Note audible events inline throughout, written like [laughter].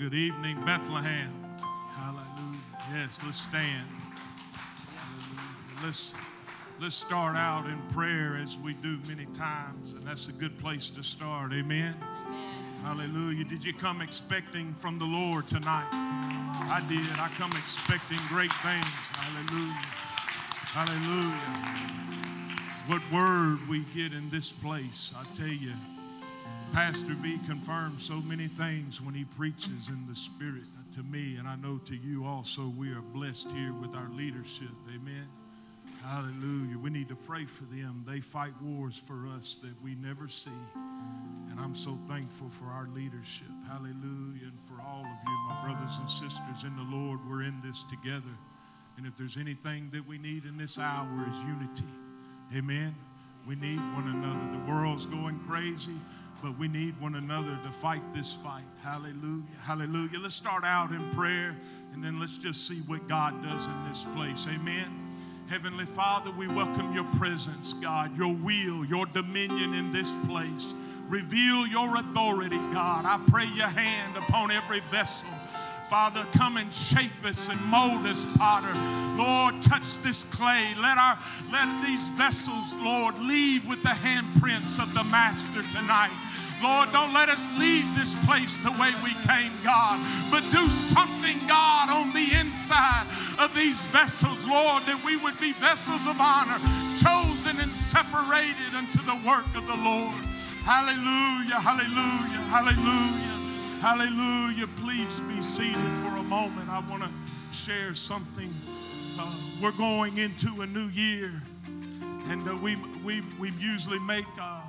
Good evening, Bethlehem. Hallelujah. Yes, let's stand. Hallelujah. Let's let's start out in prayer as we do many times, and that's a good place to start. Amen. Hallelujah. Did you come expecting from the Lord tonight? I did. I come expecting great things. Hallelujah. Hallelujah. What word we get in this place, I tell you. Pastor V confirms so many things when he preaches in the Spirit to me, and I know to you also. We are blessed here with our leadership. Amen. Hallelujah. We need to pray for them. They fight wars for us that we never see. And I'm so thankful for our leadership. Hallelujah. And for all of you, my brothers and sisters in the Lord, we're in this together. And if there's anything that we need in this hour is unity. Amen. We need one another. The world's going crazy but we need one another to fight this fight. Hallelujah. Hallelujah. Let's start out in prayer and then let's just see what God does in this place. Amen. Heavenly Father, we welcome your presence, God, your will, your dominion in this place. Reveal your authority, God. I pray your hand upon every vessel. Father, come and shape us and mold us, Potter. Lord, touch this clay. Let our let these vessels, Lord, leave with the handprints of the Master tonight. Lord, don't let us leave this place the way we came, God, but do something, God, on the inside of these vessels, Lord, that we would be vessels of honor, chosen and separated unto the work of the Lord. Hallelujah, hallelujah, hallelujah, hallelujah. Please be seated for a moment. I want to share something. Uh, we're going into a new year, and uh, we, we, we usually make. Uh,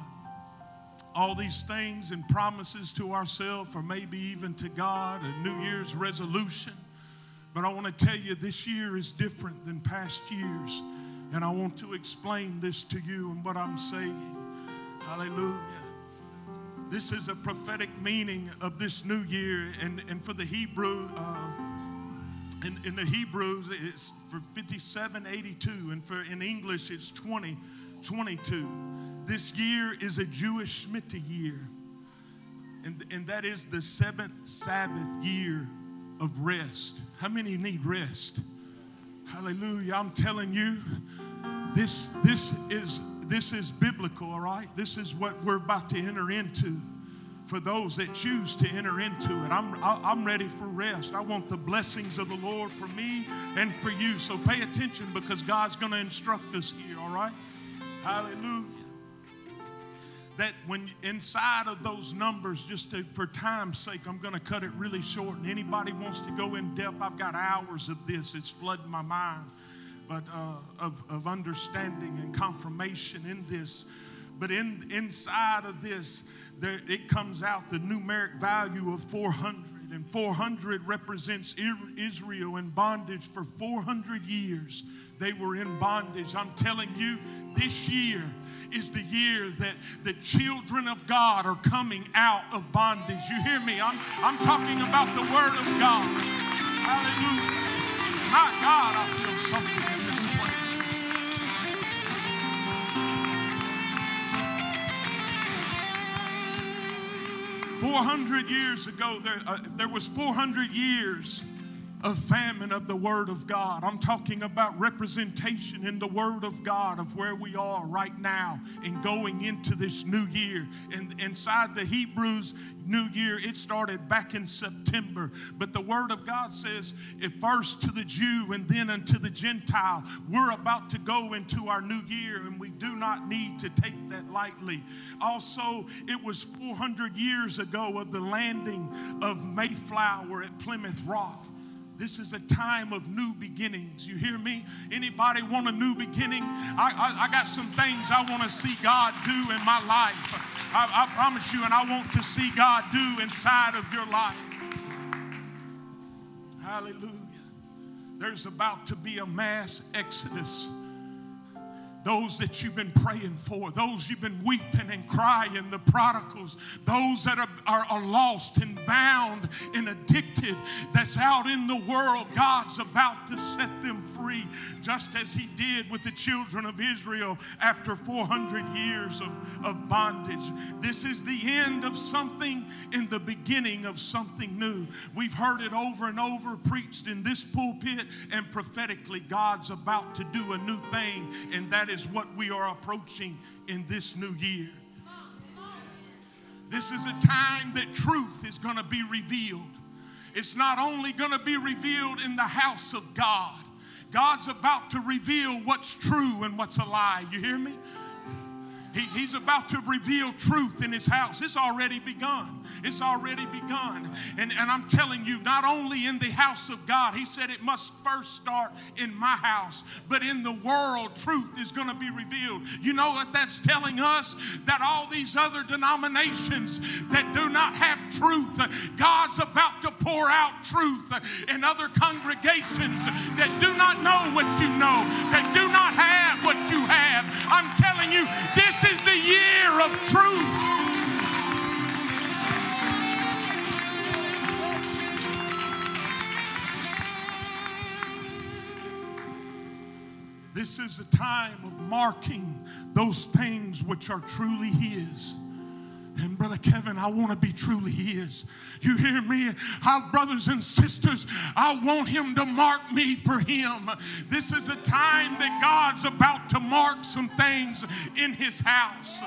all these things and promises to ourselves, or maybe even to God, a New Year's resolution. But I want to tell you, this year is different than past years. And I want to explain this to you and what I'm saying. Hallelujah. This is a prophetic meaning of this new year. And, and for the Hebrew, uh, in, in the Hebrews, it's for 5782. And for in English, it's 2022 this year is a Jewish Shemitah year, and, and that is the seventh Sabbath year of rest. How many need rest? Hallelujah. I'm telling you, this, this, is, this is biblical, all right? This is what we're about to enter into for those that choose to enter into it. I'm, I'm ready for rest. I want the blessings of the Lord for me and for you. So pay attention because God's going to instruct us here, all right? Hallelujah that when inside of those numbers, just to, for time's sake, I'm going to cut it really short. And anybody wants to go in depth, I've got hours of this. It's flooding my mind, but uh, of, of understanding and confirmation in this. But in inside of this, there, it comes out the numeric value of 400. And 400 represents Israel in bondage for 400 years. They were in bondage. I'm telling you, this year is the year that the children of God are coming out of bondage. You hear me? I'm, I'm talking about the Word of God. Hallelujah. My God, I feel something in this place. Four hundred years ago, there, uh, there was 400 years of famine of the Word of God. I'm talking about representation in the Word of God of where we are right now and going into this new year. And inside the Hebrews new year, it started back in September. But the Word of God says, if first to the Jew and then unto the Gentile, we're about to go into our new year and we do not need to take that lightly. Also, it was 400 years ago of the landing of Mayflower at Plymouth Rock. This is a time of new beginnings. You hear me? Anybody want a new beginning? I, I, I got some things I want to see God do in my life. I, I promise you, and I want to see God do inside of your life. Hallelujah. There's about to be a mass exodus those that you've been praying for, those you've been weeping and crying, the prodigals, those that are, are, are, lost and bound and addicted, that's out in the world. God's about to set them free, just as He did with the children of Israel after 400 years of, of bondage. This is the end of something in the beginning of something new. We've heard it over and over, preached in this pulpit, and prophetically, God's about to do a new thing, and that is what we are approaching in this new year. This is a time that truth is going to be revealed. It's not only going to be revealed in the house of God, God's about to reveal what's true and what's a lie. You hear me? He, he's about to reveal truth in his house. It's already begun. It's already begun. And, and I'm telling you, not only in the house of God, he said it must first start in my house, but in the world, truth is going to be revealed. You know what that's telling us? That all these other denominations that do not have truth, God's about to pour out truth in other congregations that do not know what you know, that do not have what you have. I'm telling you, this is the year of truth. This is a time of marking those things which are truly His. And Brother Kevin, I want to be truly His. You hear me? Our brothers and sisters, I want Him to mark me for Him. This is a time that God's about to mark some things in His house.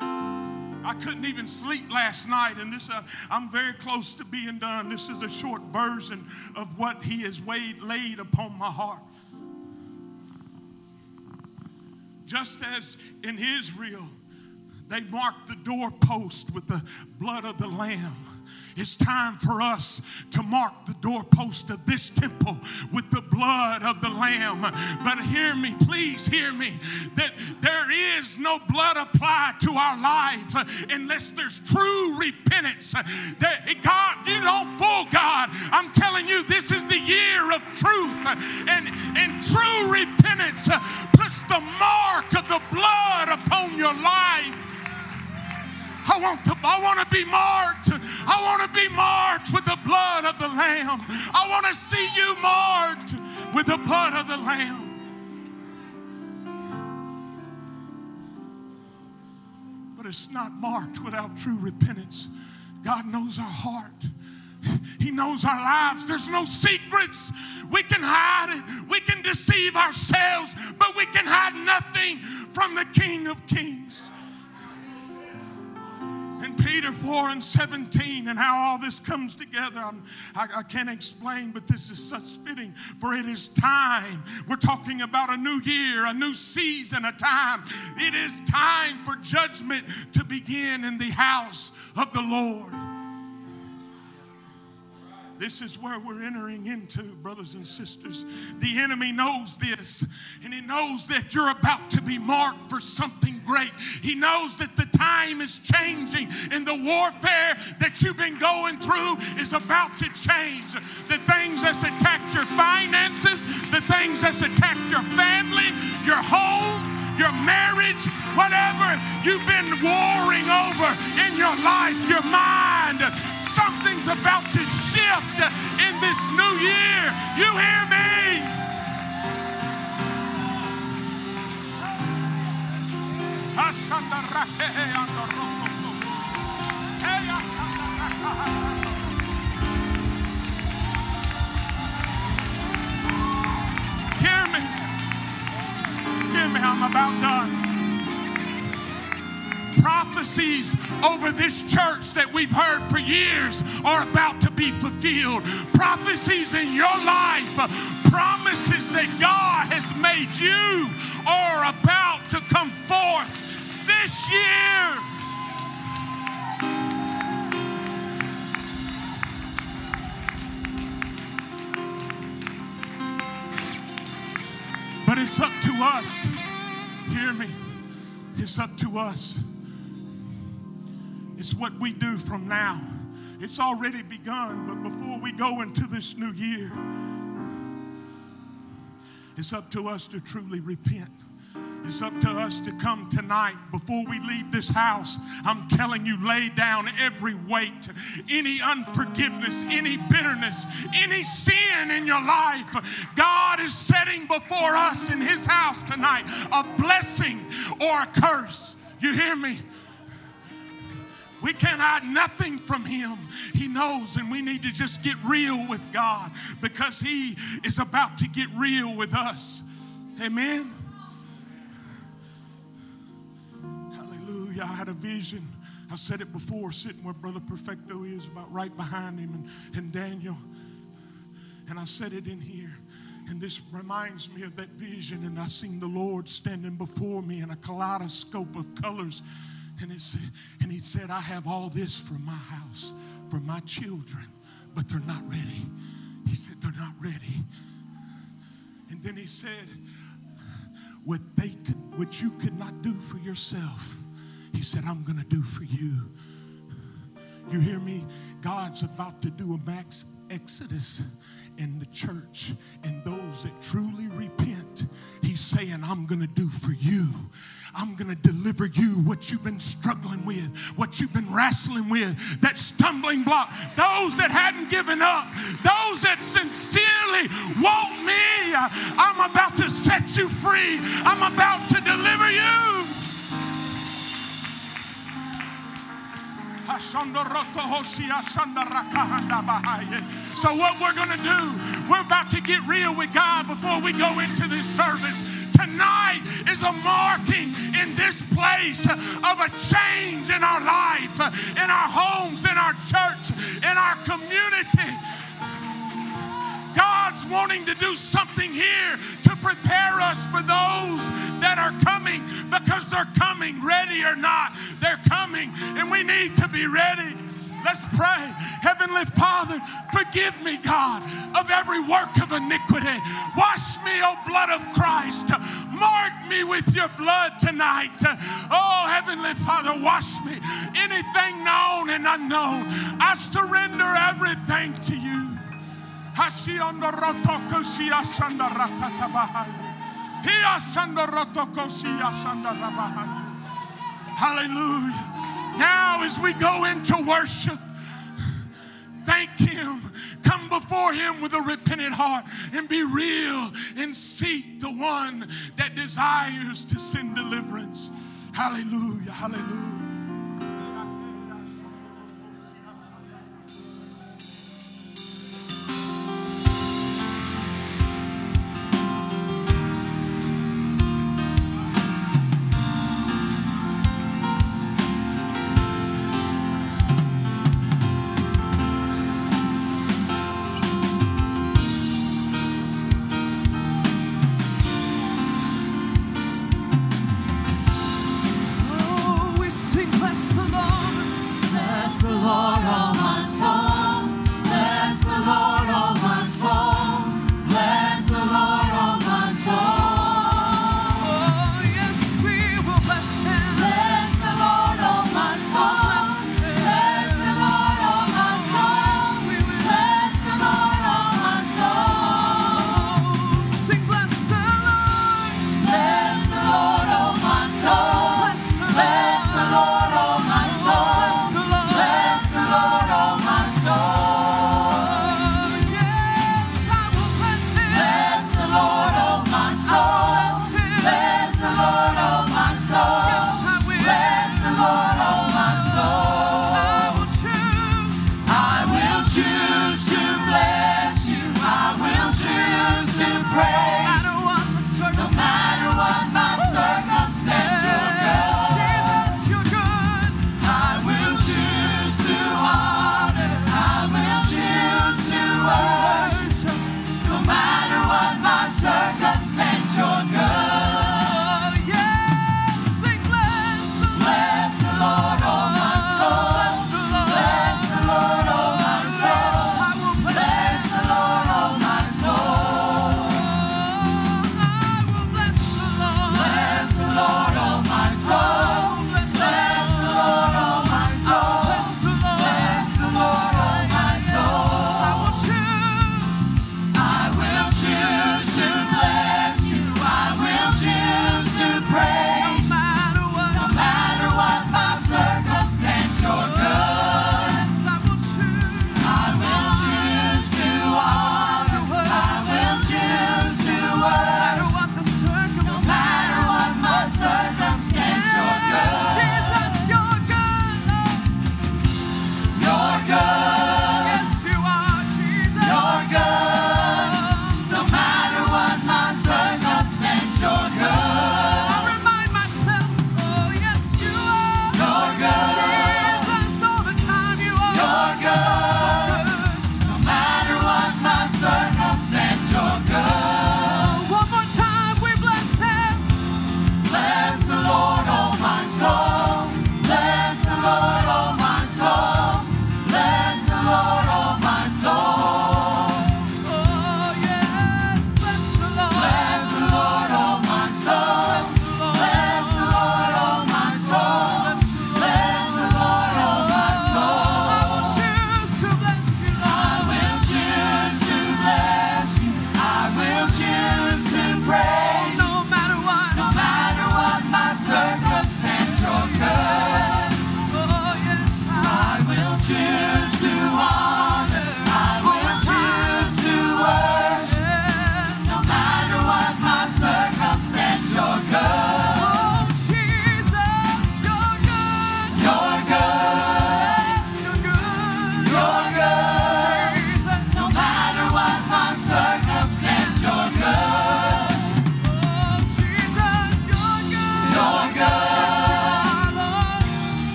I couldn't even sleep last night, and this uh, I'm very close to being done. This is a short version of what He has weighed, laid upon my heart. Just as in Israel, they marked the doorpost with the blood of the Lamb. It's time for us to mark the doorpost of this temple with the blood of the Lamb. But hear me, please hear me, that there is no blood applied to our life unless there's true repentance. That God, you don't fool God. I'm telling you, this is the year of truth. And, and true repentance puts the mark of the blood upon your life. I want to, I want to be marked. I want to be marked with the blood of the Lamb. I want to see you marked with the blood of the Lamb. But it's not marked without true repentance. God knows our heart. He knows our lives. There's no secrets. We can hide it. We can deceive ourselves, but we can hide nothing from the King of Kings and Peter 4 and 17 and how all this comes together. I, I can't explain, but this is such fitting, for it is time. We're talking about a new year, a new season, a time. It is time for judgment to begin in the house of the Lord. This is where we're entering into, brothers and sisters. The enemy knows this, and he knows that you're about to be marked for something great. He knows that the time is changing, and the warfare that you've been going through is about to change. The things that's attacked your finances, the things that's attacked your family, your home, your marriage, whatever you've been warring over in your life, your mind, something's about to shift in this new year. You hear me? Hear me. Hear me, I'm about done prophecies over this church that we've heard for years are about to be fulfilled. Prophecies in your life, promises that God has made you are about to come forth this year. But it's up to us. Hear me. It's up to us it's what we do from now. It's already begun, but before we go into this new year, it's up to us to truly repent. It's up to us to come tonight before we leave this house. I'm telling you, lay down every weight, any unforgiveness, any bitterness, any sin in your life. God is setting before us in His house tonight a blessing or a curse. You hear me? We can't hide nothing from Him. He knows, and we need to just get real with God because He is about to get real with us. Amen. Hallelujah. I had a vision. I said it before, sitting where Brother Perfecto is, about right behind him, and, and Daniel. And I said it in here. And this reminds me of that vision. And I seen the Lord standing before me in a kaleidoscope of colors. And, it said, and he said, I have all this for my house, for my children, but they're not ready. He said, they're not ready. And then he said, what they could, what you could not do for yourself, he said, I'm going to do for you. You hear me? God's about to do a max exodus in the church and those that truly repent. He's saying, I'm going to do for you. I'm going to deliver you what you've been struggling with, what you've been wrestling with, that stumbling block. Those that hadn't given up, those that sincerely want me, I'm about to set you free. I'm about to deliver you. So, what we're going to do, we're about to get real with God before we go into this service. Tonight is a marking in this place of a change in our life, in our homes, in our church, in our community. God's wanting to do something here to prepare us for those that are coming because they're coming, ready or not. They're coming, and we need to be ready. Let's pray. Heavenly Father, forgive me, God, of every work of iniquity. Wash me, O blood of Christ. Mark me with your blood tonight. Oh, Heavenly Father, wash me. Anything known and unknown, I surrender everything to you. Hallelujah. Now, as we go into worship, thank Him. Come before Him with a repentant heart and be real and seek the one that desires to send deliverance. Hallelujah. Hallelujah.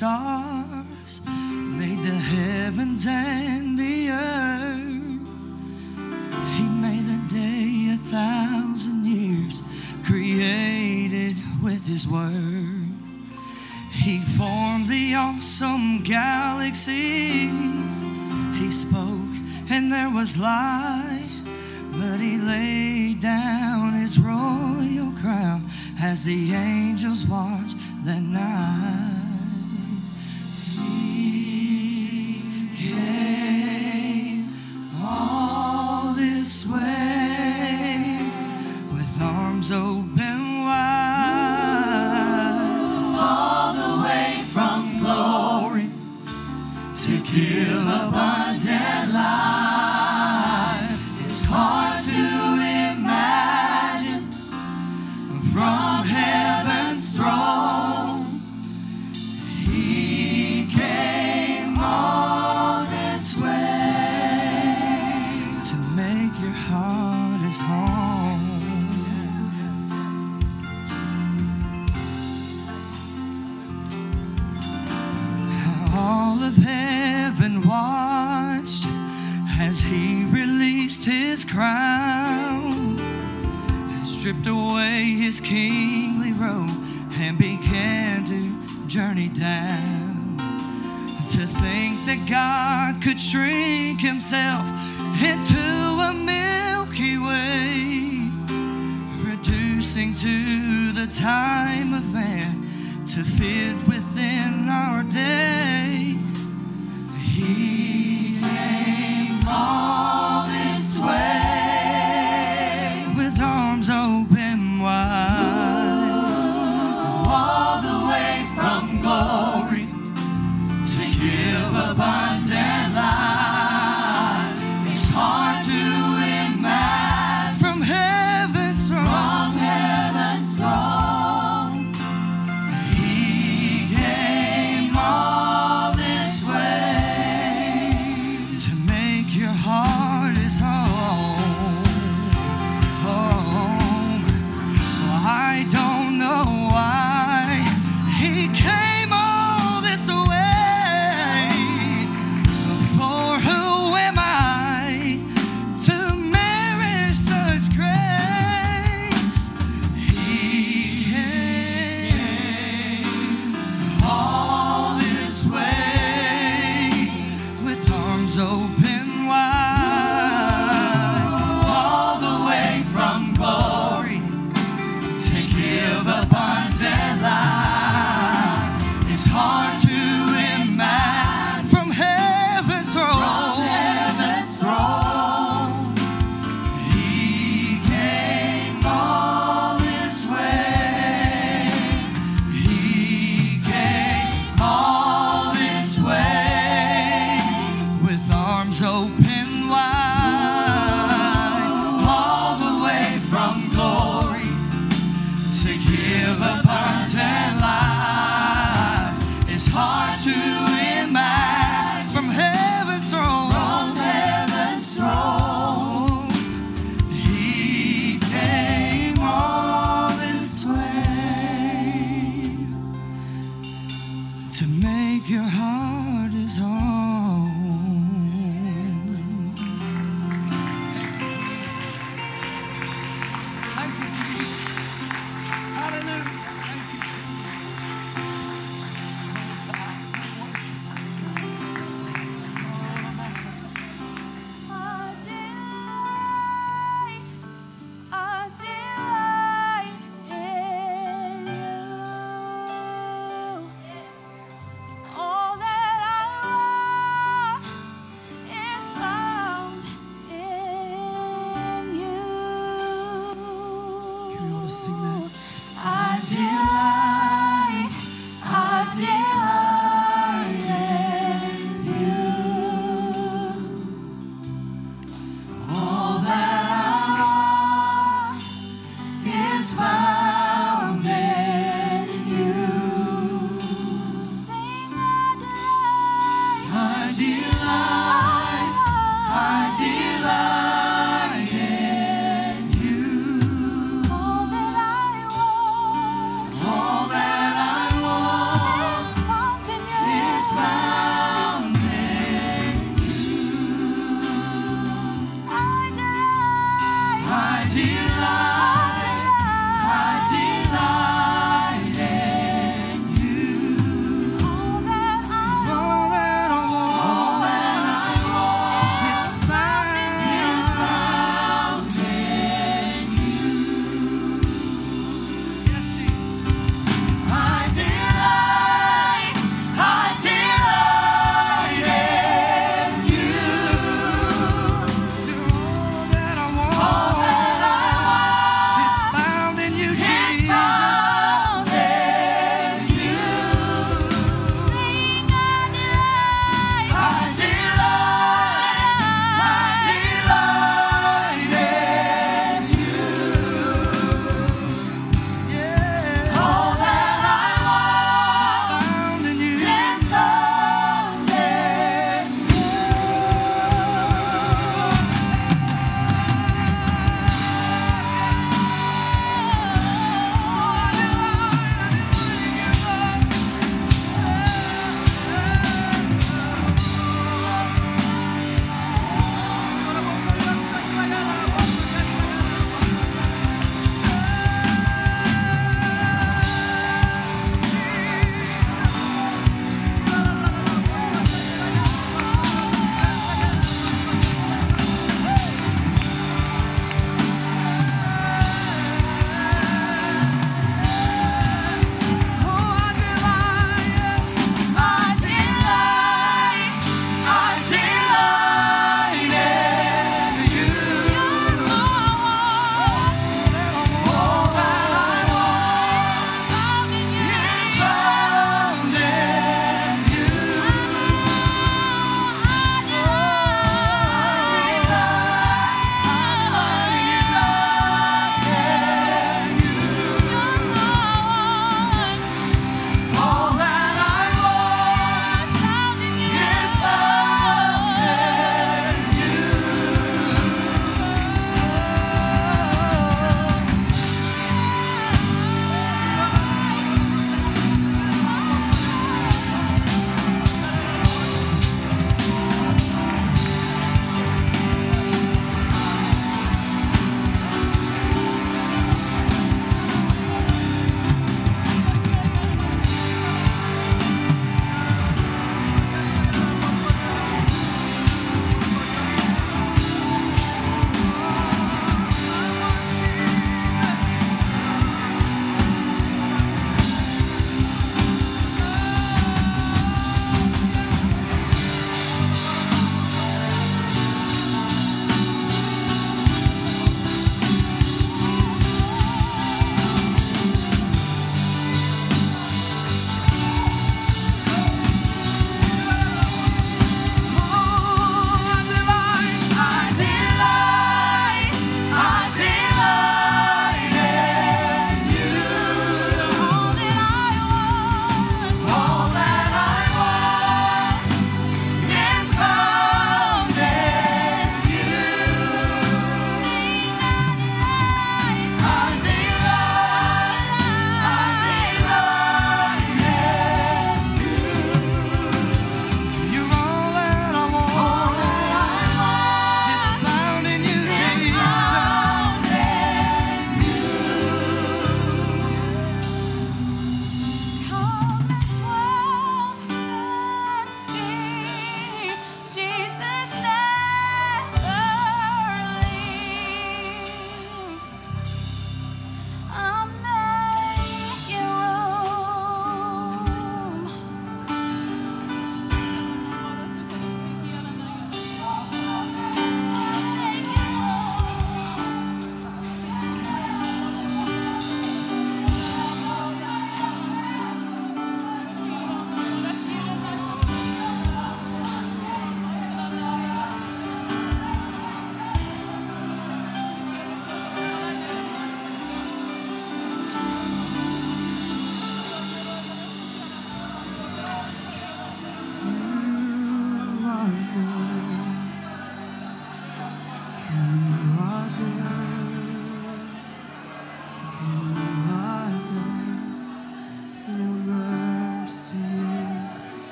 Holds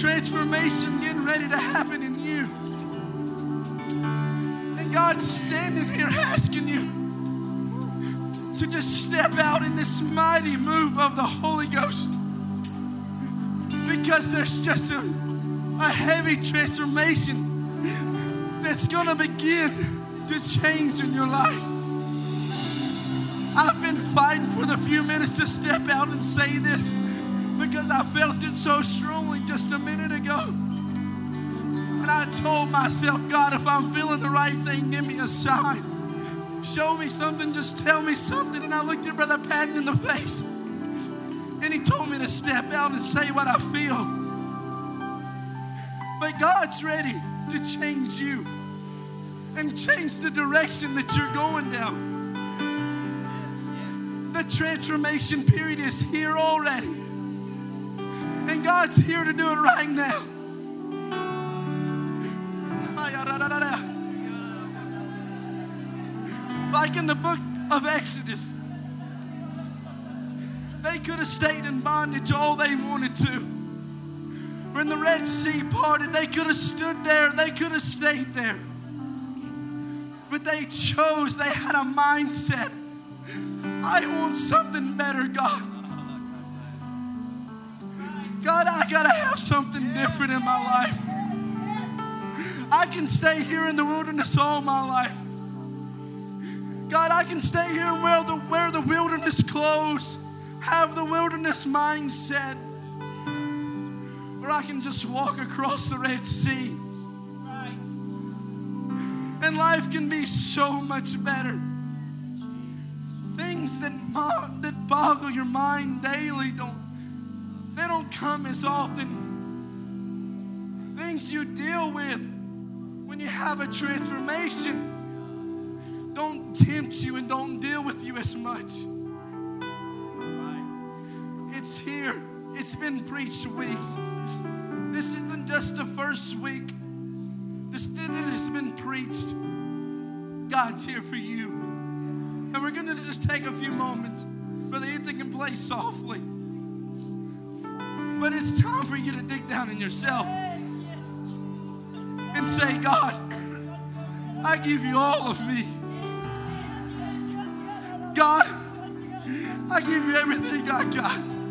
transformation getting ready to happen in you. And God's standing here asking you to just step out in this mighty move of the Holy Ghost. Because there's just a, a heavy transformation that's going to begin to change in your life. I've been fighting for the few minutes to step out and say this because I felt it so strongly just a minute ago. And I told myself, God, if I'm feeling the right thing, give me a sign. Show me something, just tell me something. And I looked at Brother Patton in the face. And he told me to step out and say what I feel. But God's ready to change you and change the direction that you're going down. The transformation period is here already. God's here to do it right now. Like in the book of Exodus, they could have stayed in bondage all they wanted to. When the Red Sea parted, they could have stood there, they could have stayed there. But they chose, they had a mindset. I want something better, God. God, I gotta have something different in my life. I can stay here in the wilderness all my life. God, I can stay here and wear the, wear the wilderness clothes, have the wilderness mindset, or I can just walk across the Red Sea. And life can be so much better. Things that, that boggle your mind daily don't, they don't come as often. Things you deal with when you have a transformation don't tempt you and don't deal with you as much. It's here. It's been preached weeks. This isn't just the first week. This it has been preached. God's here for you. And we're going to just take a few moments. Brother Ethan can play softly. But it's time for you to dig down in yourself and say, God, I give you all of me. God, I give you everything I got.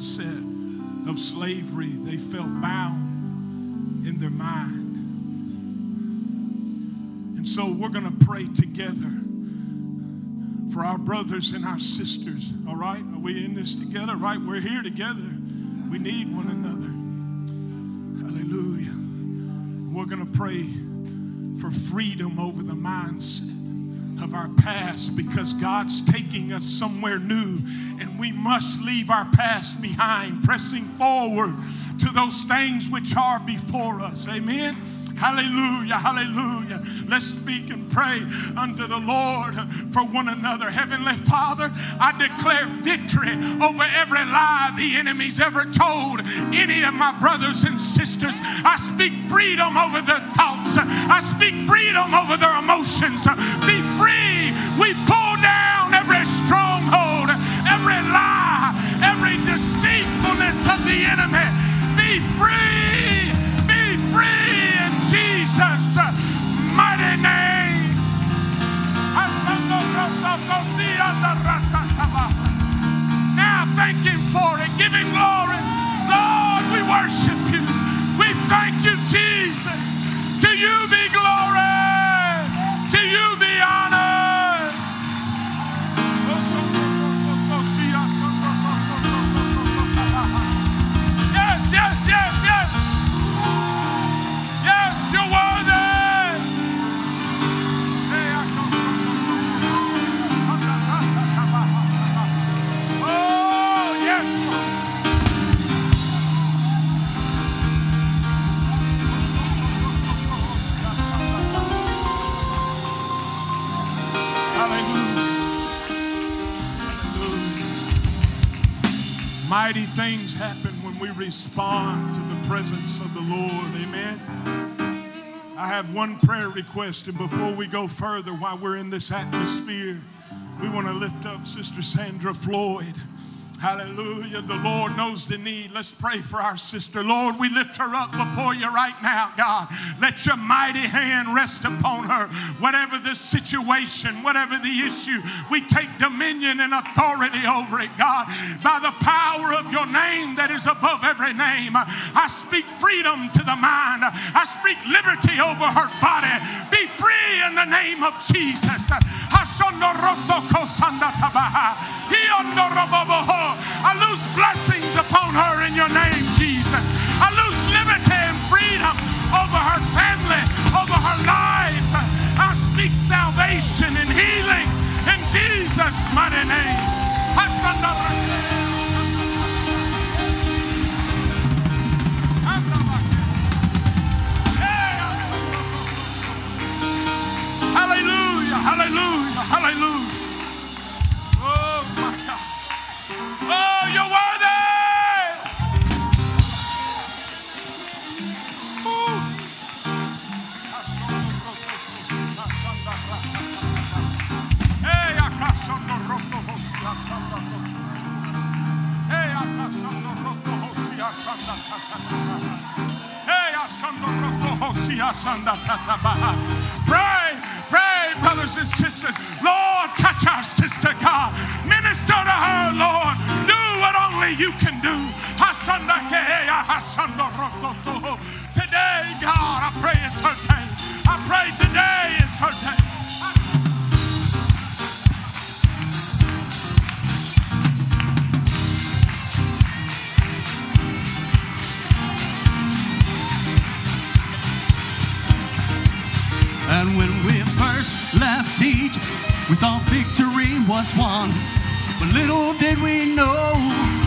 Mindset of slavery. They felt bound in their mind. And so we're going to pray together for our brothers and our sisters. All right? Are we in this together? Right? We're here together. We need one another. Hallelujah. We're going to pray for freedom over the mindset of our past because God's taking us somewhere new and we must leave our past behind, pressing forward to those things which are before us. Amen. Hallelujah, hallelujah. Let's speak and pray unto the Lord for one another. Heavenly Father, I declare victory over every lie the enemy's ever told any of my brothers and sisters. I speak freedom over their thoughts, I speak freedom over their emotions. Be free. We pull down every stronghold, every lie, every deceitfulness of the enemy. Be free. Thank Him for it. Give Him glory. Lord, we worship you. We thank you, Jesus. To you be Mighty things happen when we respond to the presence of the Lord. Amen. I have one prayer request, and before we go further, while we're in this atmosphere, we want to lift up Sister Sandra Floyd. Hallelujah. The Lord knows the need. Let's pray for our sister. Lord, we lift her up before you right now, God. Let your mighty hand rest upon her. Whatever the situation, whatever the issue, we take dominion and authority over it, God. By the power of your name that is above every name, I speak freedom to the mind. I speak liberty over her body. Be free in the name of Jesus. I lose blessings upon her in your name, Jesus. I lose liberty and freedom over her family, over her life. I speak salvation and healing in Jesus' mighty name. Hallelujah, hallelujah. Pray, pray, brothers and sisters. Lord, touch our sister, God. Minister to her, Lord. Do what only you can do. Today, God, I pray it's her day. I pray today And when we first left Egypt, we thought victory was won. But little did we know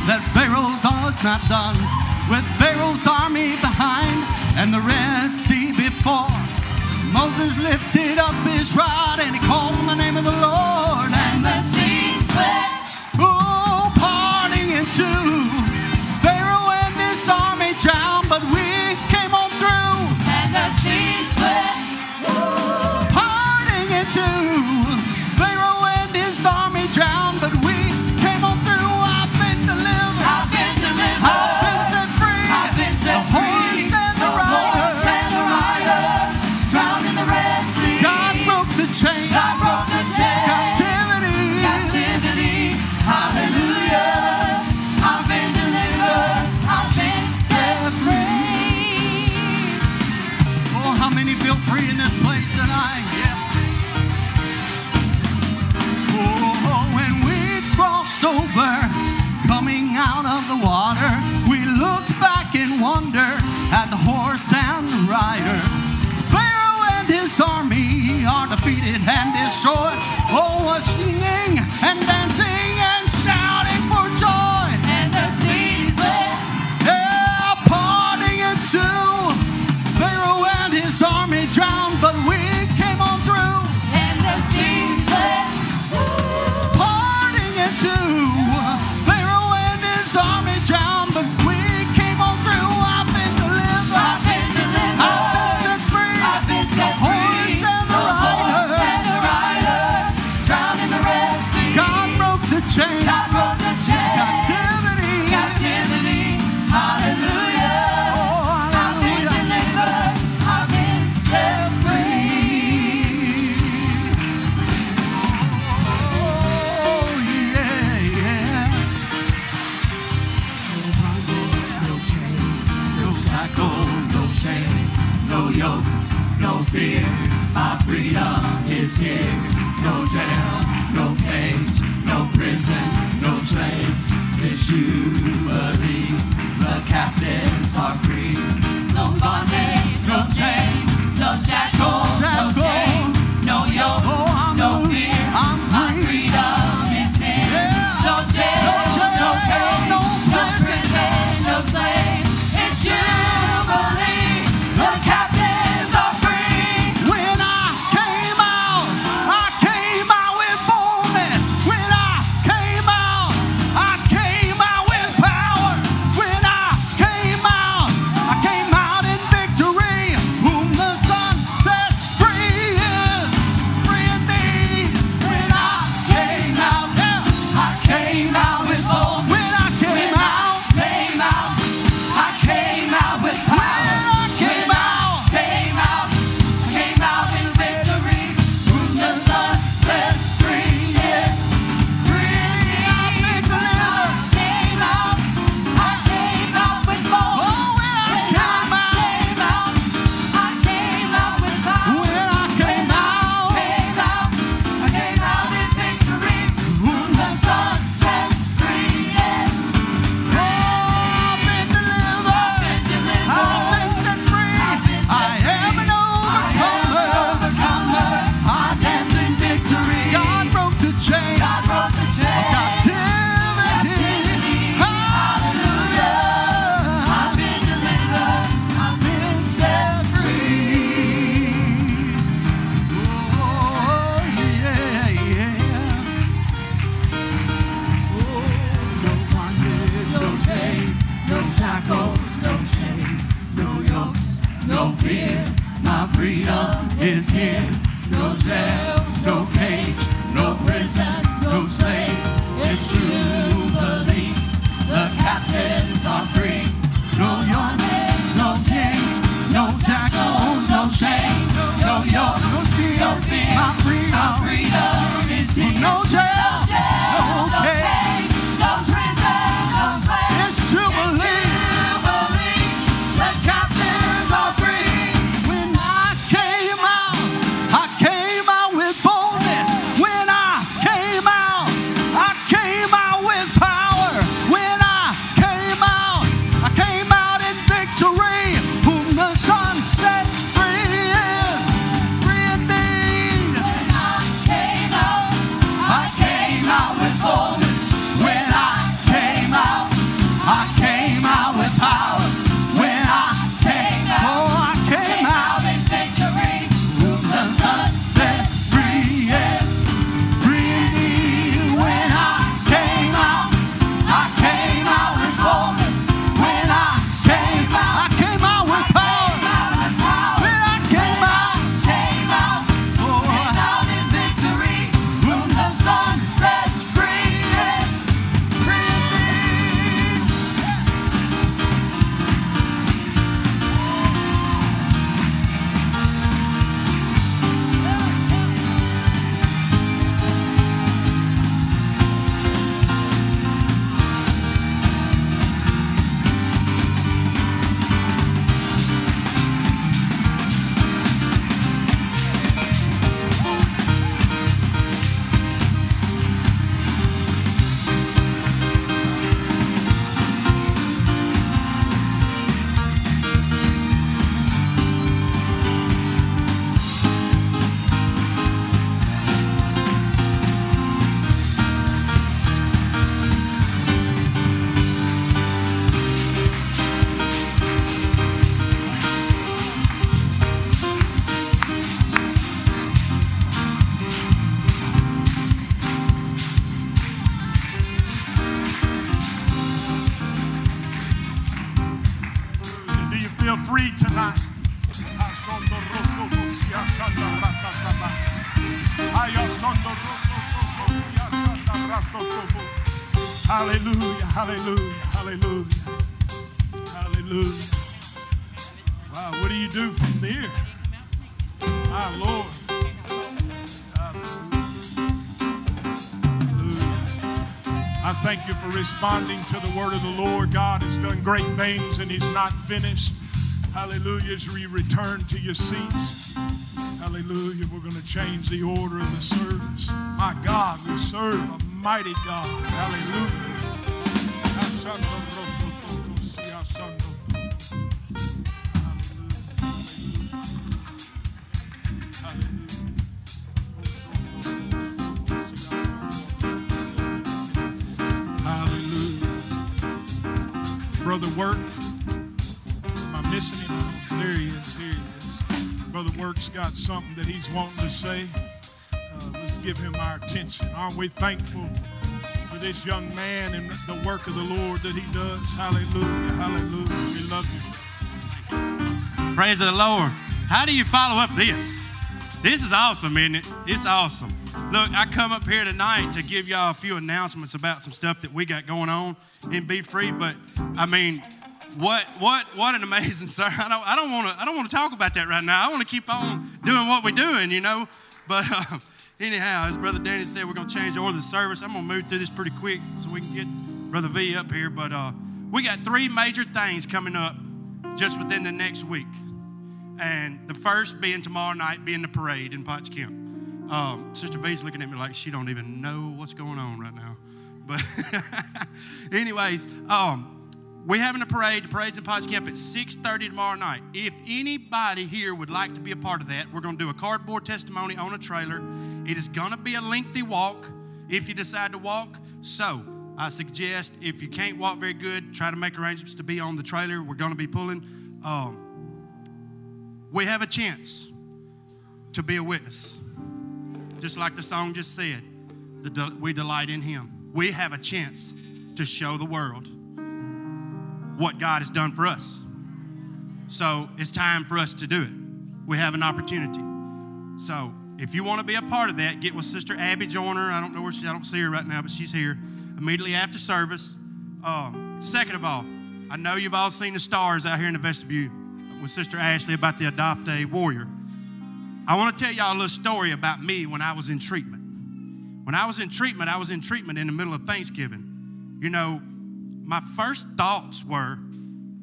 that Pharaoh's almost not done. With Pharaoh's army behind and the Red Sea before, Moses lifted up his rod and he called on the name of the Lord. And the sea split. Oh, parting in two. Pharaoh and his army drowned, joy. Oh, was singing and dancing and shouting for joy. And the seas yeah, parting in two. Pharaoh and his army drowned. Responding to the word of the Lord. God has done great things and He's not finished. Hallelujah. As we return to your seats, hallelujah, we're going to change the order of the service. My God, we serve a mighty God. Hallelujah. That he's wanting to say. Uh, let's give him our attention. Aren't we thankful for this young man and the work of the Lord that he does? Hallelujah. Hallelujah. We love you. Praise the Lord. How do you follow up this? This is awesome, isn't it? It's awesome. Look, I come up here tonight to give y'all a few announcements about some stuff that we got going on in Be Free. But I mean, what what what an amazing [laughs] sir! I don't I don't want to I don't want to talk about that right now. I want to keep on doing what we're doing, you know. But uh, [laughs] anyhow, as Brother Danny said, we're gonna change the order of the service. I'm gonna move through this pretty quick so we can get Brother V up here. But uh, we got three major things coming up just within the next week. And the first being tomorrow night, being the parade in Potts Camp. Um, Sister V's looking at me like she don't even know what's going on right now. But [laughs] anyways, um, we're having a parade. The parade's in Potts Camp at 6.30 tomorrow night. If anybody here would like to be a part of that, we're going to do a cardboard testimony on a trailer. It is going to be a lengthy walk if you decide to walk. So I suggest if you can't walk very good, try to make arrangements to be on the trailer. We're going to be pulling. Um, we have a chance to be a witness. Just like the song just said, we delight in Him. We have a chance to show the world what God has done for us. So it's time for us to do it. We have an opportunity. So if you want to be a part of that, get with Sister Abby Joyner. I don't know where she. I don't see her right now, but she's here immediately after service. Um, second of all, I know you've all seen the stars out here in the vestibule with Sister Ashley about the Adopt a Warrior. I want to tell y'all a little story about me when I was in treatment. When I was in treatment, I was in treatment in the middle of Thanksgiving. You know, my first thoughts were,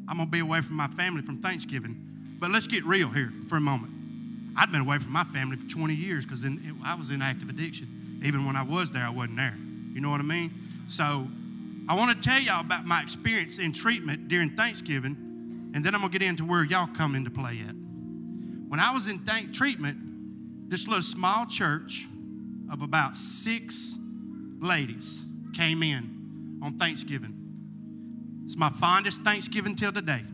I'm going to be away from my family from Thanksgiving. But let's get real here for a moment. I'd been away from my family for 20 years because I was in active addiction. Even when I was there, I wasn't there. You know what I mean? So I want to tell y'all about my experience in treatment during Thanksgiving, and then I'm going to get into where y'all come into play at. When I was in thank- treatment, this little small church of about six ladies came in on Thanksgiving. It's my fondest Thanksgiving till today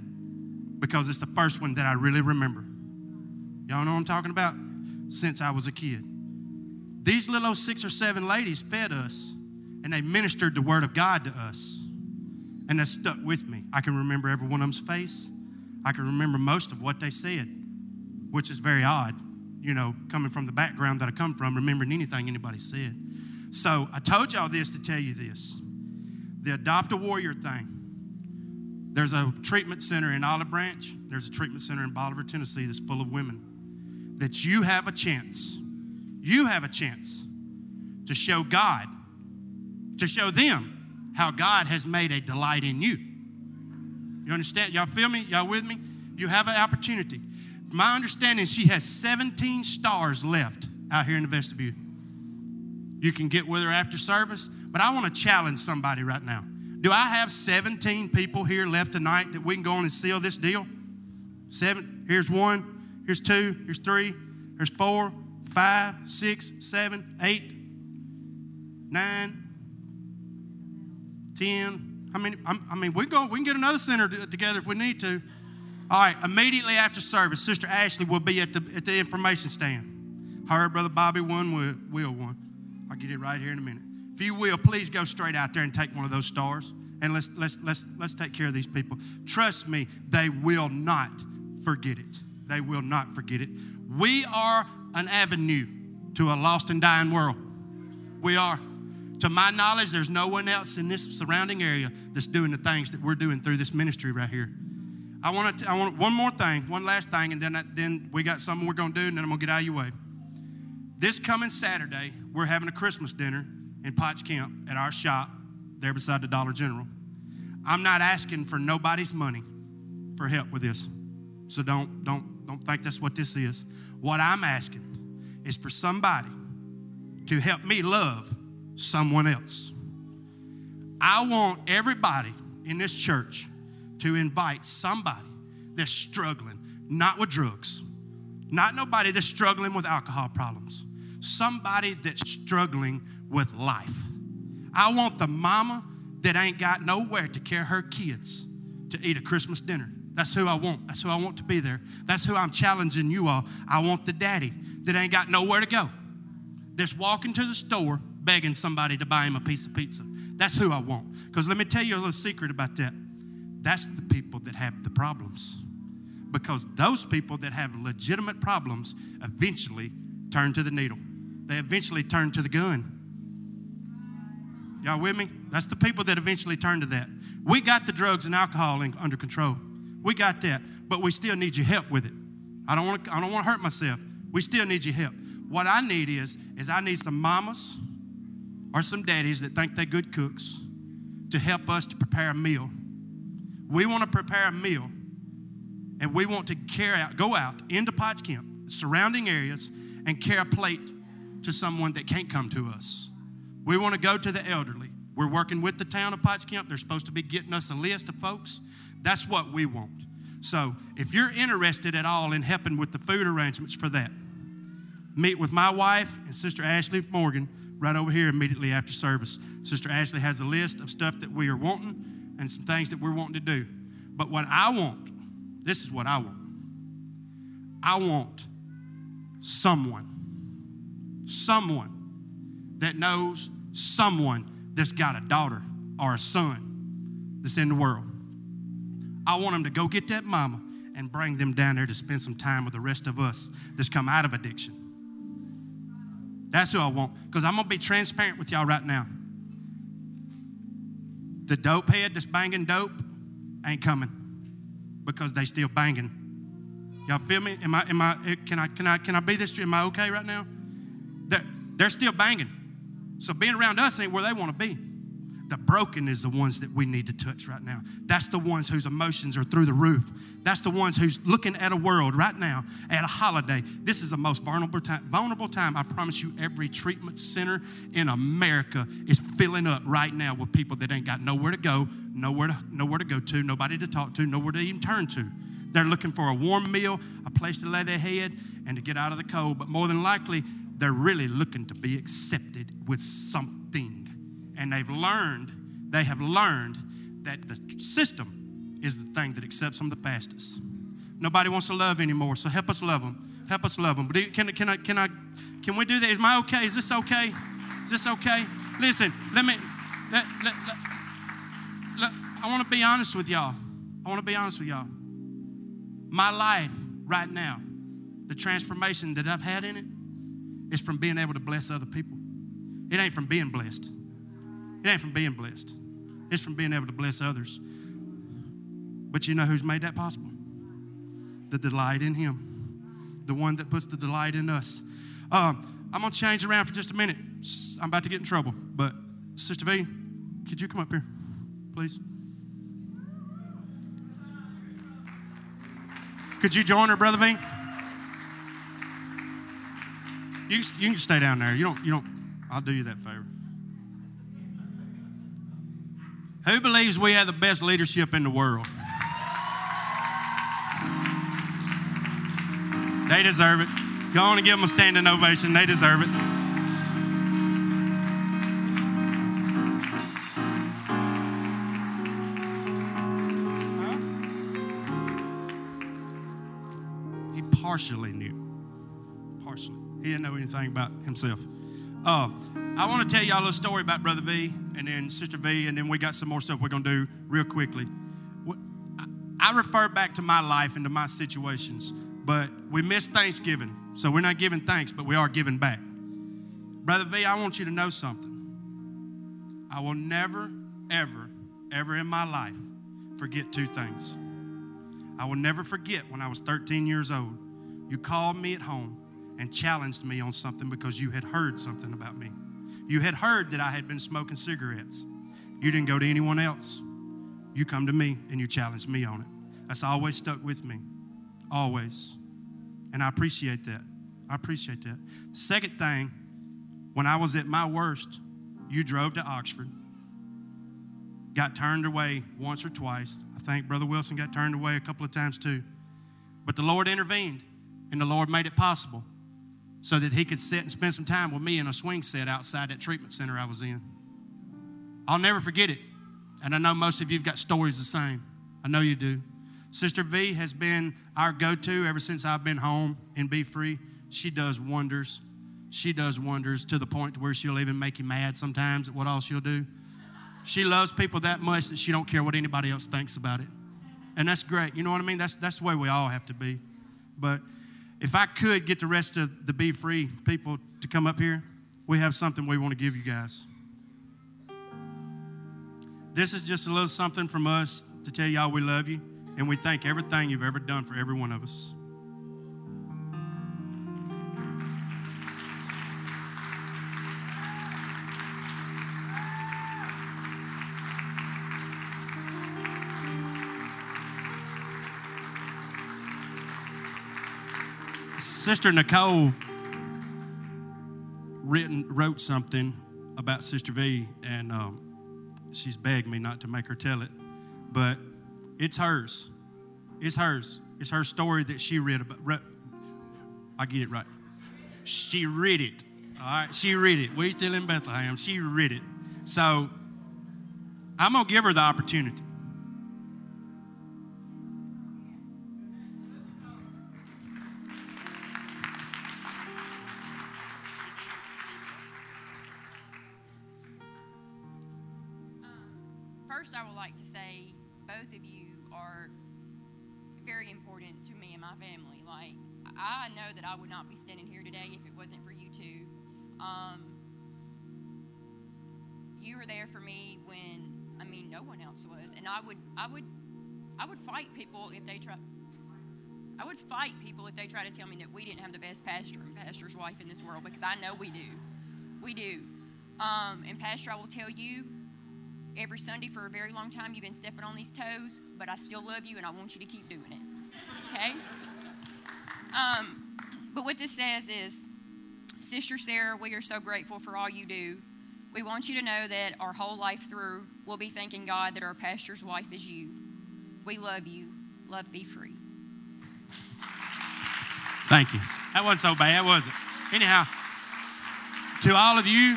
because it's the first one that I really remember. Y'all know what I'm talking about? Since I was a kid. These little six or seven ladies fed us and they ministered the word of God to us. And that stuck with me. I can remember every one of them's face. I can remember most of what they said, which is very odd, you know, coming from the background that I come from, remembering anything anybody said. So I told y'all this to tell you this. The Adopt a Warrior thing. There's a treatment center in Olive Branch. There's a treatment center in Bolivar, Tennessee that's full of women. That you have a chance, you have a chance to show God, to show them how God has made a delight in you. You understand? Y'all feel me? Y'all with me? You have an opportunity. My understanding, she has 17 stars left out here in the vestibule. You can get with her after service, but I want to challenge somebody right now. Do I have 17 people here left tonight that we can go on and seal this deal? Seven. Here's one. Here's two. Here's three. Here's four, five, six, seven, eight, nine, ten. How many? I mean, we can go. We can get another center together if we need to. All right. Immediately after service, Sister Ashley will be at the at the information stand. Her brother Bobby one, will, will one. I'll get it right here in a minute. If you will, please go straight out there and take one of those stars, and let's let's let's let's take care of these people. Trust me, they will not forget it. They will not forget it. We are an avenue to a lost and dying world. We are. To my knowledge, there's no one else in this surrounding area that's doing the things that we're doing through this ministry right here. I want to. I want one more thing, one last thing, and then I, then we got something we're going to do, and then I'm going to get out of your way. This coming Saturday, we're having a Christmas dinner in Potts Camp at our shop there beside the Dollar General. I'm not asking for nobody's money for help with this, so don't don't don't think that's what this is. What I'm asking is for somebody to help me love someone else. I want everybody in this church to invite somebody that's struggling, not with drugs, not nobody that's struggling with alcohol problems, somebody that's struggling with life. I want the mama that ain't got nowhere to care her kids to eat a Christmas dinner. That's who I want. That's who I want to be there. That's who I'm challenging you all. I want the daddy that ain't got nowhere to go, that's walking to the store begging somebody to buy him a piece of pizza. That's who I want. Because let me tell you a little secret about that. That's the people that have the problems. Because those people that have legitimate problems eventually turn to the needle, they eventually turn to the gun. Y'all with me? That's the people that eventually turn to that. We got the drugs and alcohol in, under control. We got that, but we still need your help with it. I don't want to. I don't want to hurt myself. We still need your help. What I need is, is I need some mamas or some daddies that think they're good cooks to help us to prepare a meal. We want to prepare a meal, and we want to carry out, go out into Potts Camp, surrounding areas, and carry a plate to someone that can't come to us. We want to go to the elderly. We're working with the town of Potts Camp. They're supposed to be getting us a list of folks. That's what we want. So if you're interested at all in helping with the food arrangements for that, meet with my wife and Sister Ashley Morgan right over here immediately after service. Sister Ashley has a list of stuff that we are wanting and some things that we're wanting to do. But what I want, this is what I want. I want someone, someone that knows someone that's got a daughter or a son that's in the world. I want them to go get that mama and bring them down there to spend some time with the rest of us that's come out of addiction. That's who I want. Because I'm going to be transparent with y'all right now. The dope head that's banging dope ain't coming because they still banging. Y'all feel me? Am I, am I, can I, can I, can I be this? To you? Am I okay right now? They're, they're still banging. So being around us ain't where they want to be. The broken is the ones that we need to touch right now. That's the ones whose emotions are through the roof. That's the ones who's looking at a world right now at a holiday. This is the most vulnerable time. Vulnerable time. I promise you, every treatment center in America is filling up right now with people that ain't got nowhere to go, nowhere to, nowhere to go to, nobody to talk to, nowhere to even turn to. They're looking for a warm meal, a place to lay their head, and to get out of the cold. But more than likely, they're really looking to be accepted with something and they've learned, they have learned that the system is the thing that accepts them the fastest. Nobody wants to love anymore, so help us love them. Help us love them. But can, can, I, can, I, can we do that? Is my okay? Is this okay? Is this okay? Listen, let me, let, let, let, I want to be honest with y'all. I want to be honest with y'all. My life right now, the transformation that I've had in it, is from being able to bless other people. It ain't from being blessed. It ain't from being blessed, it's from being able to bless others. But you know who's made that possible? The delight in Him, the one that puts the delight in us. Um, I'm going to change around for just a minute. I'm about to get in trouble. But, Sister V, could you come up here, please? Could you join her, Brother V? You, you can stay down there. You don't, you don't, I'll do you that favor. Who believes we have the best leadership in the world? They deserve it. Go on and give them a standing ovation. They deserve it. He partially knew. He didn't know anything about himself. Uh, I want to tell y'all a little story about Brother V and then Sister V, and then we got some more stuff we're going to do real quickly. I refer back to my life and to my situations, but we missed Thanksgiving, so we're not giving thanks, but we are giving back. Brother V, I want you to know something. I will never, ever, ever in my life forget two things. I will never forget when I was 13 years old, you called me at home and challenged me on something because you had heard something about me. You had heard that I had been smoking cigarettes. You didn't go to anyone else. You come to me and you challenged me on it. That's always stuck with me. Always. And I appreciate that. I appreciate that. Second thing, when I was at my worst, you drove to Oxford, got turned away once or twice. I think Brother Wilson got turned away a couple of times too. But the Lord intervened, and the Lord made it possible so that He could sit and spend some time with me in a swing set outside that treatment center I was in. I'll never forget it. And I know most of you have got stories the same. I know you do. Sister V has been our go to ever since I've been home and Be Free. She does wonders. She does wonders to the point to where she'll even make you mad sometimes at what all she'll do. She loves people that much that she don't care what anybody else thinks about it. And that's great. You know what I mean? That's, that's the way we all have to be. But if I could get the rest of the Be Free people to come up here, we have something we want to give you guys. This is just a little something from us to tell y'all we love you and we thank everything you've ever done for every one of us. Sister Nicole written wrote something about Sister V, and um, she's begged me not to make her tell it, but it's hers. It's hers. It's her story that she read about. Re- I get it right. She read it. All right, she read it. We still in Bethlehem. She read it. So I'm gonna give her the opportunity. I would, I would, fight people if they try. I would fight people if they try to tell me that we didn't have the best pastor and pastor's wife in this world because I know we do. We do. Um, and Pastor, I will tell you, every Sunday for a very long time. You've been stepping on these toes, but I still love you and I want you to keep doing it. Okay? Um, but what this says is, Sister Sarah, we are so grateful for all you do. We want you to know that our whole life through, we'll be thanking God that our pastor's wife is you. We love you. Love be free. Thank you. That wasn't so bad, was it? Anyhow, to all of you,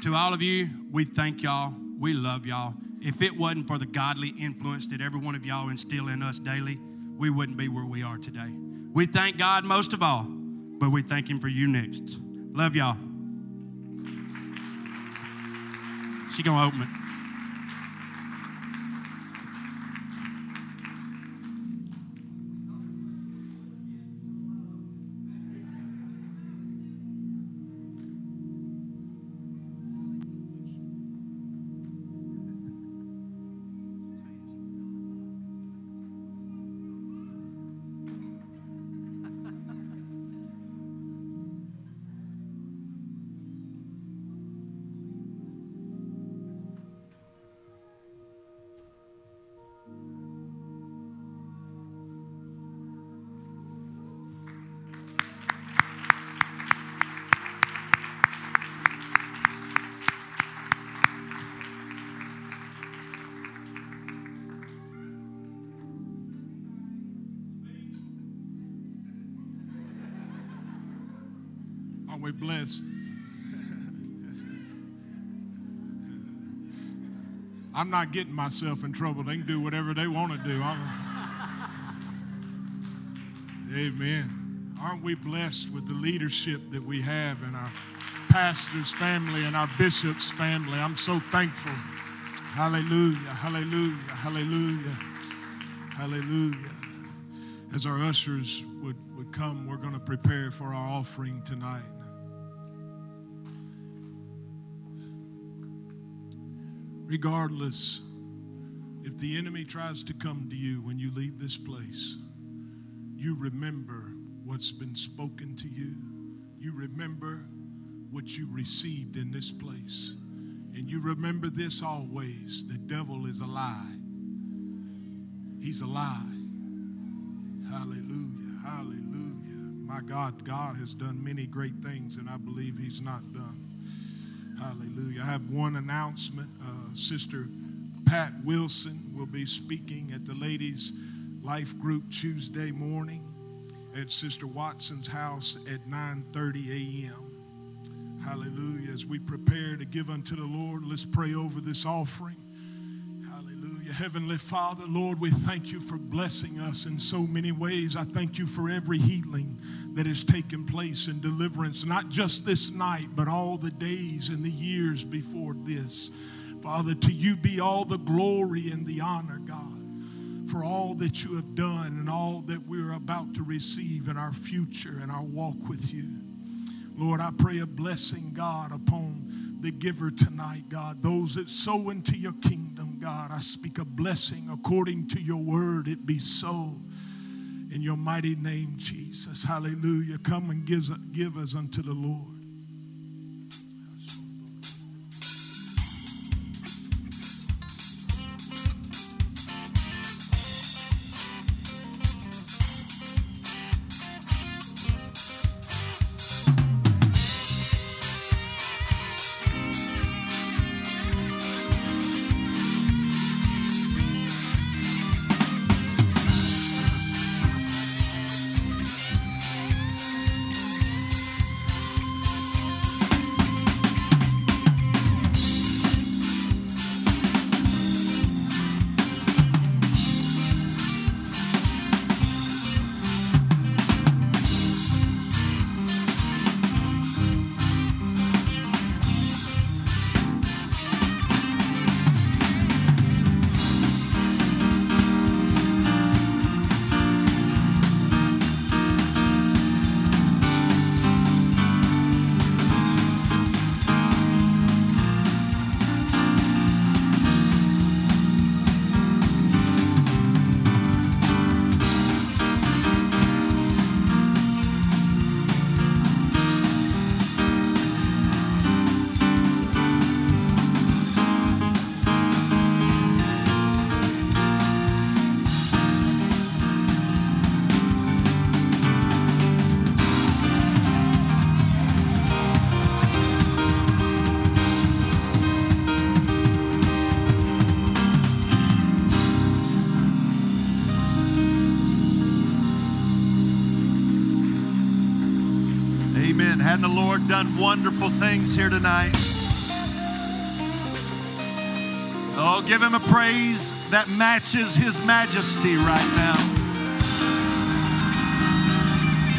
to all of you, we thank y'all. We love y'all. If it wasn't for the godly influence that every one of y'all instill in us daily, we wouldn't be where we are today. We thank God most of all, but we thank Him for you next. Love y'all. She gonna open it. Blessed? I'm not getting myself in trouble. They can do whatever they want to do. I'm- Amen. Aren't we blessed with the leadership that we have in our pastor's family and our bishop's family? I'm so thankful. Hallelujah, hallelujah, hallelujah, hallelujah. As our ushers would, would come, we're going to prepare for our offering tonight. Regardless, if the enemy tries to come to you when you leave this place, you remember what's been spoken to you. You remember what you received in this place. And you remember this always the devil is a lie. He's a lie. Hallelujah. Hallelujah. My God, God has done many great things, and I believe He's not done. Hallelujah. I have one announcement. Uh, Sister Pat Wilson will be speaking at the Ladies Life Group Tuesday morning at Sister Watson's house at 9:30 a.m. Hallelujah. As we prepare to give unto the Lord, let's pray over this offering. Hallelujah. Heavenly Father, Lord, we thank you for blessing us in so many ways. I thank you for every healing that has taken place in deliverance, not just this night, but all the days and the years before this. Father, to you be all the glory and the honor, God, for all that you have done and all that we're about to receive in our future and our walk with you. Lord, I pray a blessing, God, upon the giver tonight, God. Those that sow into your kingdom, God, I speak a blessing according to your word. It be so. In your mighty name, Jesus. Hallelujah. Come and give, give us unto the Lord. Done wonderful things here tonight? Oh, give him a praise that matches his majesty right now.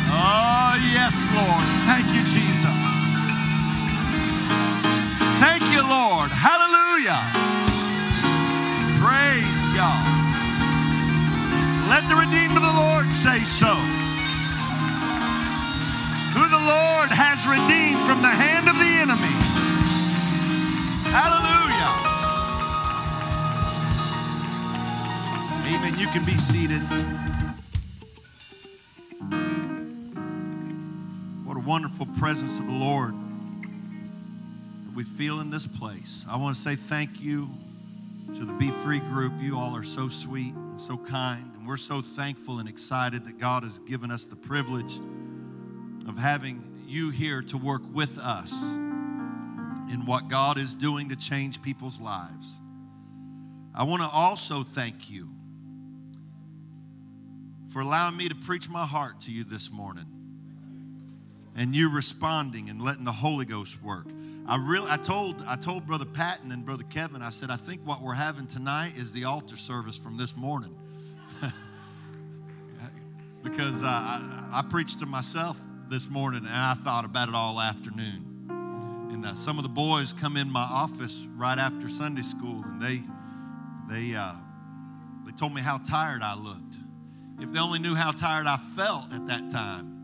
Oh, yes, Lord. Thank you, Jesus. Thank you, Lord. Hallelujah. Praise God. Let the redeemed of the Lord say so can be seated. What a wonderful presence of the Lord that we feel in this place. I want to say thank you to the Be Free group. You all are so sweet and so kind, and we're so thankful and excited that God has given us the privilege of having you here to work with us in what God is doing to change people's lives. I want to also thank you for allowing me to preach my heart to you this morning and you responding and letting the Holy Ghost work. I really I told I told brother Patton and brother Kevin I said I think what we're having tonight is the altar service from this morning. [laughs] because uh, I, I preached to myself this morning and I thought about it all afternoon. And uh, some of the boys come in my office right after Sunday school and they they uh, they told me how tired I looked. If they only knew how tired I felt at that time.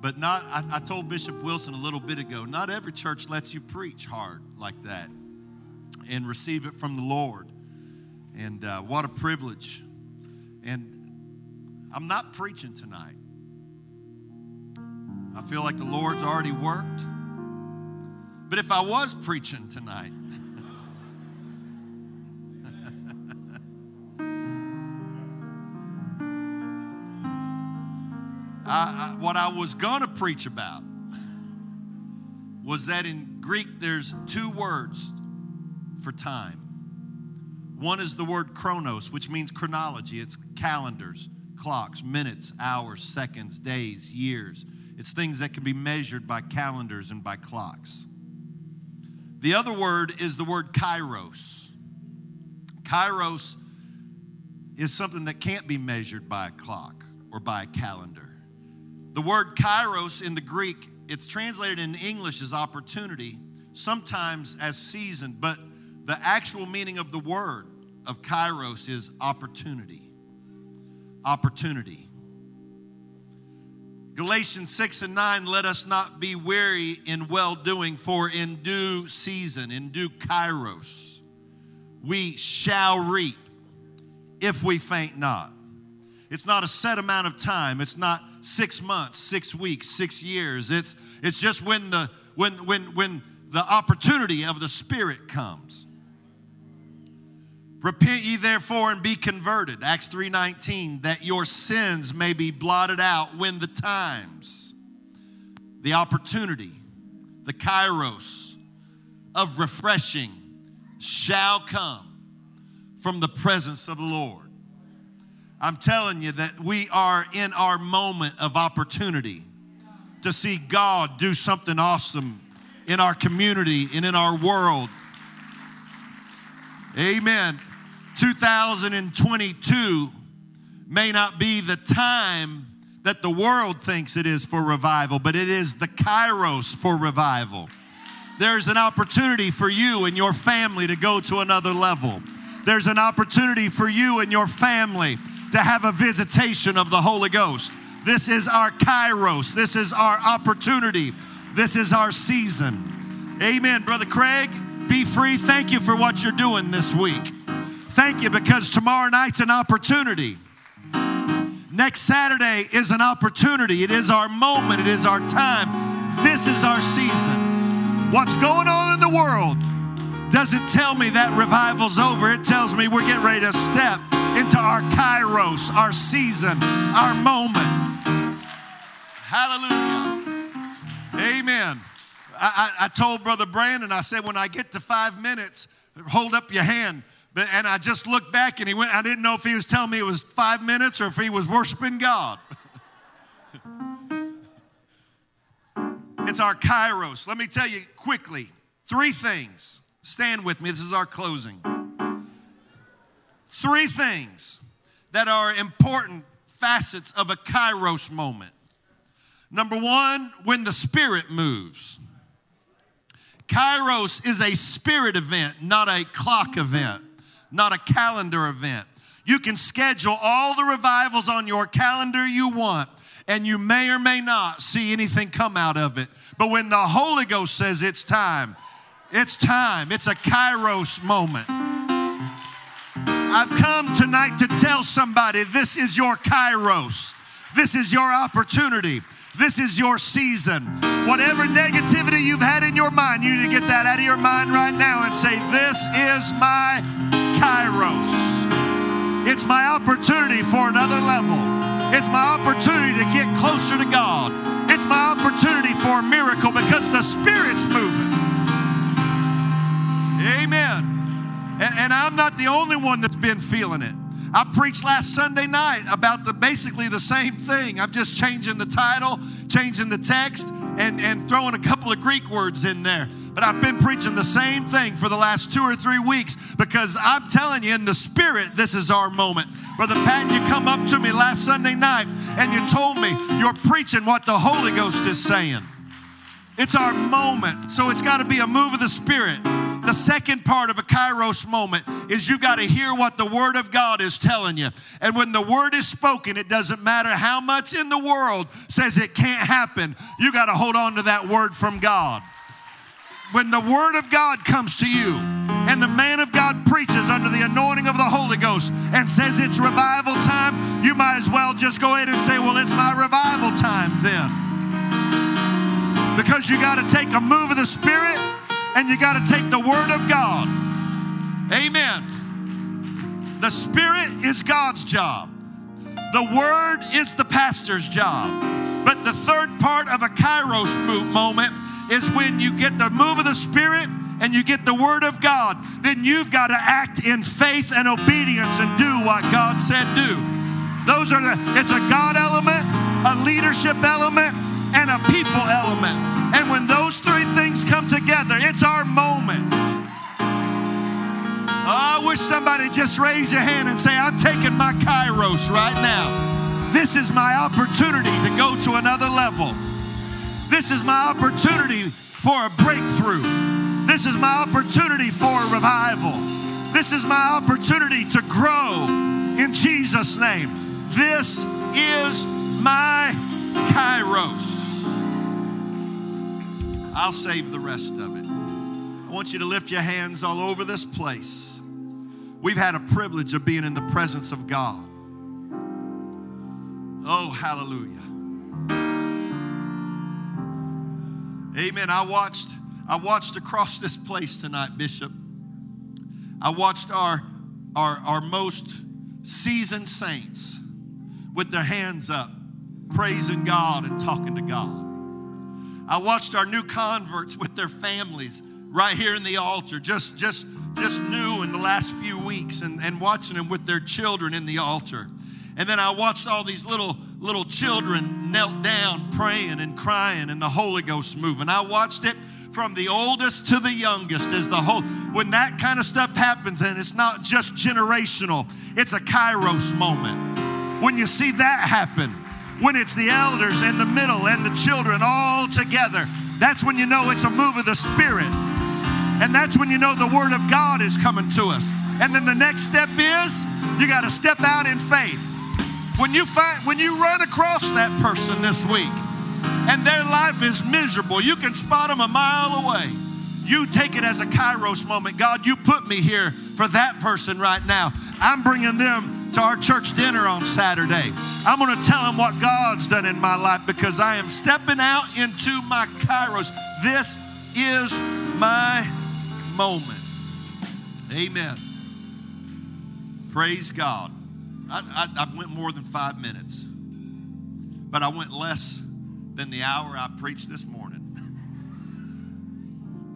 But not, I, I told Bishop Wilson a little bit ago, not every church lets you preach hard like that and receive it from the Lord. And uh, what a privilege. And I'm not preaching tonight. I feel like the Lord's already worked. But if I was preaching tonight, I, what I was going to preach about was that in Greek there's two words for time. One is the word chronos, which means chronology, it's calendars, clocks, minutes, hours, seconds, days, years. It's things that can be measured by calendars and by clocks. The other word is the word kairos. Kairos is something that can't be measured by a clock or by a calendar. The word kairos in the Greek, it's translated in English as opportunity, sometimes as season, but the actual meaning of the word of kairos is opportunity. Opportunity. Galatians 6 and 9, let us not be weary in well doing, for in due season, in due kairos, we shall reap if we faint not. It's not a set amount of time. It's not six months, six weeks, six years. It's, it's just when the, when, when, when the opportunity of the Spirit comes. Repent ye therefore and be converted, Acts 3:19, that your sins may be blotted out when the times, the opportunity, the kairos of refreshing shall come from the presence of the Lord. I'm telling you that we are in our moment of opportunity to see God do something awesome in our community and in our world. Amen. 2022 may not be the time that the world thinks it is for revival, but it is the kairos for revival. There's an opportunity for you and your family to go to another level. There's an opportunity for you and your family to have a visitation of the Holy Ghost. This is our kairos. This is our opportunity. This is our season. Amen. Brother Craig, be free. Thank you for what you're doing this week. Thank you because tomorrow night's an opportunity. Next Saturday is an opportunity. It is our moment. It is our time. This is our season. What's going on in the world doesn't tell me that revival's over. It tells me we're getting ready to step into our kairos, our season, our moment. Hallelujah. Amen. I, I, I told Brother Brandon, I said, when I get to five minutes, hold up your hand. But, and I just looked back and he went, I didn't know if he was telling me it was five minutes or if he was worshiping God. [laughs] it's our kairos. Let me tell you quickly three things. Stand with me. This is our closing. Three things that are important facets of a kairos moment. Number one, when the Spirit moves. Kairos is a spirit event, not a clock event, not a calendar event. You can schedule all the revivals on your calendar you want, and you may or may not see anything come out of it. But when the Holy Ghost says it's time, it's time. It's a kairos moment. I've come tonight to tell somebody this is your kairos. This is your opportunity. This is your season. Whatever negativity you've had in your mind, you need to get that out of your mind right now and say, This is my kairos. It's my opportunity for another level. It's my opportunity to get closer to God. It's my opportunity for a miracle because the Spirit's moving. Amen. And, and I'm not the only one that's been feeling it. I preached last Sunday night about the basically the same thing. I'm just changing the title, changing the text, and, and throwing a couple of Greek words in there. But I've been preaching the same thing for the last two or three weeks because I'm telling you, in the spirit, this is our moment. Brother Pat, you come up to me last Sunday night and you told me you're preaching what the Holy Ghost is saying. It's our moment. So it's got to be a move of the Spirit. The second part of a kairos moment is you got to hear what the Word of God is telling you. And when the Word is spoken, it doesn't matter how much in the world says it can't happen, you got to hold on to that Word from God. When the Word of God comes to you, and the man of God preaches under the anointing of the Holy Ghost and says it's revival time, you might as well just go ahead and say, Well, it's my revival time then. Because you got to take a move of the Spirit and you got to take the Word of God. Amen. The Spirit is God's job, the Word is the pastor's job. But the third part of a kairos moment is when you get the move of the Spirit and you get the Word of God, then you've got to act in faith and obedience and do what God said do. Those are the, it's a God element, a leadership element, and a people element. And when those three come together, it's our moment. Oh, I wish somebody just raise your hand and say, I'm taking my kairos right now. This is my opportunity to go to another level. This is my opportunity for a breakthrough. This is my opportunity for a revival. This is my opportunity to grow in Jesus' name. This is my kairos. I'll save the rest of it. I want you to lift your hands all over this place. We've had a privilege of being in the presence of God. Oh, hallelujah. Amen. I watched I watched across this place tonight, Bishop. I watched our our, our most seasoned saints with their hands up, praising God and talking to God. I watched our new converts with their families right here in the altar, just just just new in the last few weeks, and, and watching them with their children in the altar. And then I watched all these little little children knelt down praying and crying and the Holy Ghost moving. I watched it from the oldest to the youngest as the whole when that kind of stuff happens and it's not just generational, it's a kairos moment. When you see that happen, when it's the elders and the middle and the children all together, that's when you know it's a move of the Spirit. And that's when you know the Word of God is coming to us. And then the next step is you got to step out in faith. When you find when you run across that person this week and their life is miserable, you can spot them a mile away. You take it as a kairos moment. God, you put me here for that person right now. I'm bringing them to our church dinner on Saturday. I'm going to tell them what God's done in my life because I am stepping out into my kairos. This is my moment. Amen. Praise God. I, I, I, went more than five minutes, but I went less than the hour I preached this morning.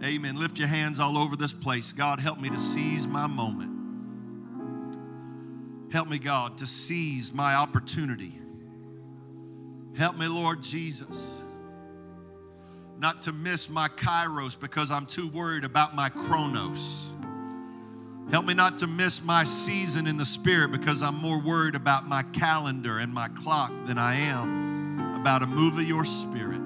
[laughs] Amen. Lift your hands all over this place. God, help me to seize my moment. Help me, God, to seize my opportunity. Help me, Lord Jesus, not to miss my kairos because I'm too worried about my chronos. Help me not to miss my season in the Spirit because I'm more worried about my calendar and my clock than I am about a move of your Spirit.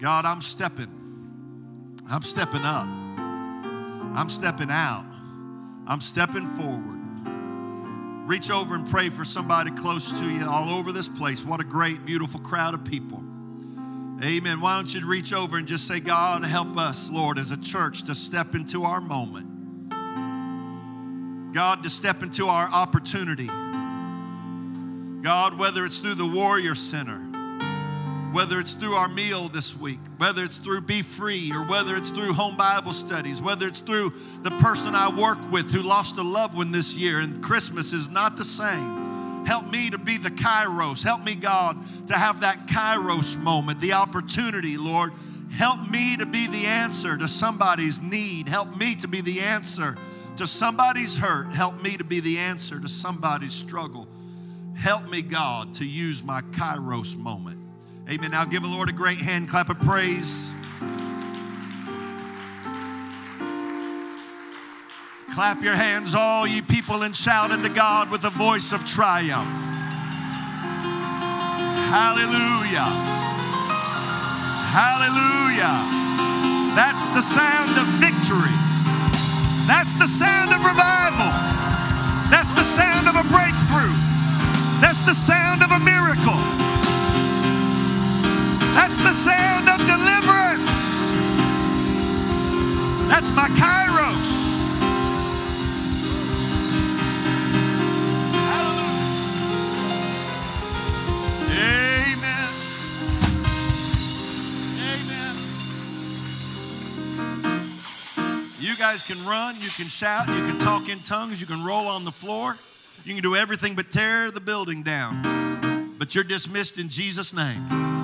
God, I'm stepping. I'm stepping up. I'm stepping out. I'm stepping forward. Reach over and pray for somebody close to you all over this place. What a great, beautiful crowd of people. Amen. Why don't you reach over and just say, God, help us, Lord, as a church to step into our moment. God, to step into our opportunity. God, whether it's through the Warrior Center, whether it's through our meal this week, whether it's through Be Free, or whether it's through home Bible studies, whether it's through the person I work with who lost a loved one this year and Christmas is not the same. Help me to be the kairos. Help me, God, to have that kairos moment, the opportunity, Lord. Help me to be the answer to somebody's need. Help me to be the answer to somebody's hurt. Help me to be the answer to somebody's struggle. Help me, God, to use my kairos moment. Amen. Now give the Lord a great hand clap of praise. Clap your hands, all ye people, and shout unto God with a voice of triumph. Hallelujah. Hallelujah. That's the sound of victory. That's the sound of revival. That's the sound of a breakthrough. That's the sound of a That's the sound of deliverance. That's my kairos. Hallelujah. Amen. Amen. You guys can run, you can shout, you can talk in tongues, you can roll on the floor, you can do everything but tear the building down. But you're dismissed in Jesus' name.